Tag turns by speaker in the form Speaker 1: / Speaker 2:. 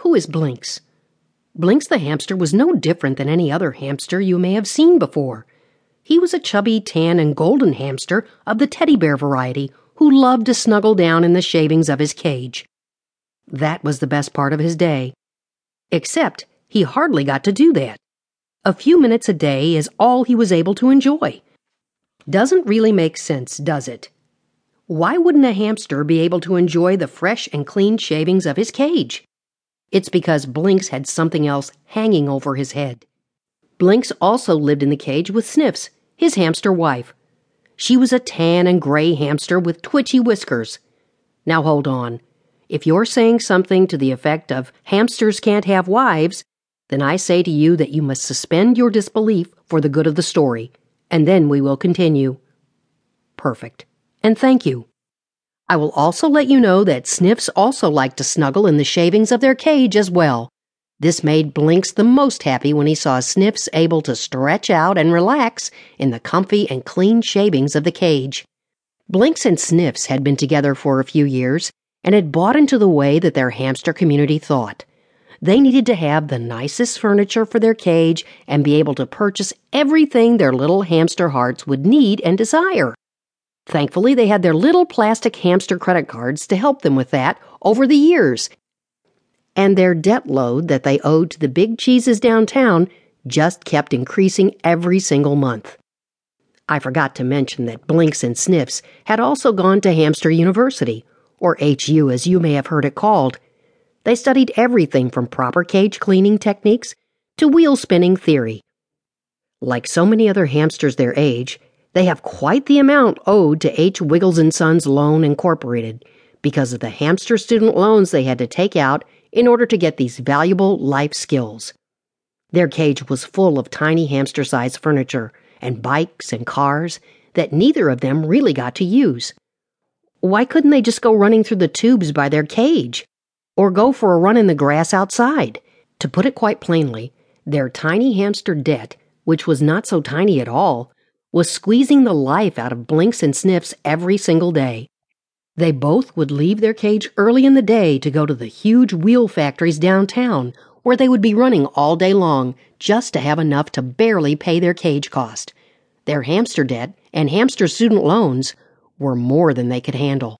Speaker 1: Who is Blinks? Blinks the hamster was no different than any other hamster you may have seen before. He was a chubby tan and golden hamster of the teddy bear variety who loved to snuggle down in the shavings of his cage. That was the best part of his day. Except he hardly got to do that. A few minutes a day is all he was able to enjoy. Doesn't really make sense, does it? Why wouldn't a hamster be able to enjoy the fresh and clean shavings of his cage? It's because Blinks had something else hanging over his head. Blinks also lived in the cage with Sniffs, his hamster wife. She was a tan and gray hamster with twitchy whiskers. Now hold on. If you're saying something to the effect of hamsters can't have wives, then I say to you that you must suspend your disbelief for the good of the story, and then we will continue. Perfect. And thank you. I will also let you know that Sniffs also like to snuggle in the shavings of their cage as well. This made Blinks the most happy when he saw Sniffs able to stretch out and relax in the comfy and clean shavings of the cage. Blinks and Sniffs had been together for a few years and had bought into the way that their hamster community thought. They needed to have the nicest furniture for their cage and be able to purchase everything their little hamster hearts would need and desire. Thankfully, they had their little plastic hamster credit cards to help them with that over the years. And their debt load that they owed to the big cheeses downtown just kept increasing every single month. I forgot to mention that Blinks and Sniffs had also gone to Hamster University, or HU as you may have heard it called. They studied everything from proper cage cleaning techniques to wheel spinning theory. Like so many other hamsters their age, they have quite the amount owed to H. Wiggles and Sons Loan Incorporated because of the hamster student loans they had to take out in order to get these valuable life skills. Their cage was full of tiny hamster sized furniture and bikes and cars that neither of them really got to use. Why couldn't they just go running through the tubes by their cage? Or go for a run in the grass outside? To put it quite plainly, their tiny hamster debt, which was not so tiny at all, was squeezing the life out of Blinks and Sniffs every single day. They both would leave their cage early in the day to go to the huge wheel factories downtown, where they would be running all day long just to have enough to barely pay their cage cost. Their hamster debt and hamster student loans were more than they could handle.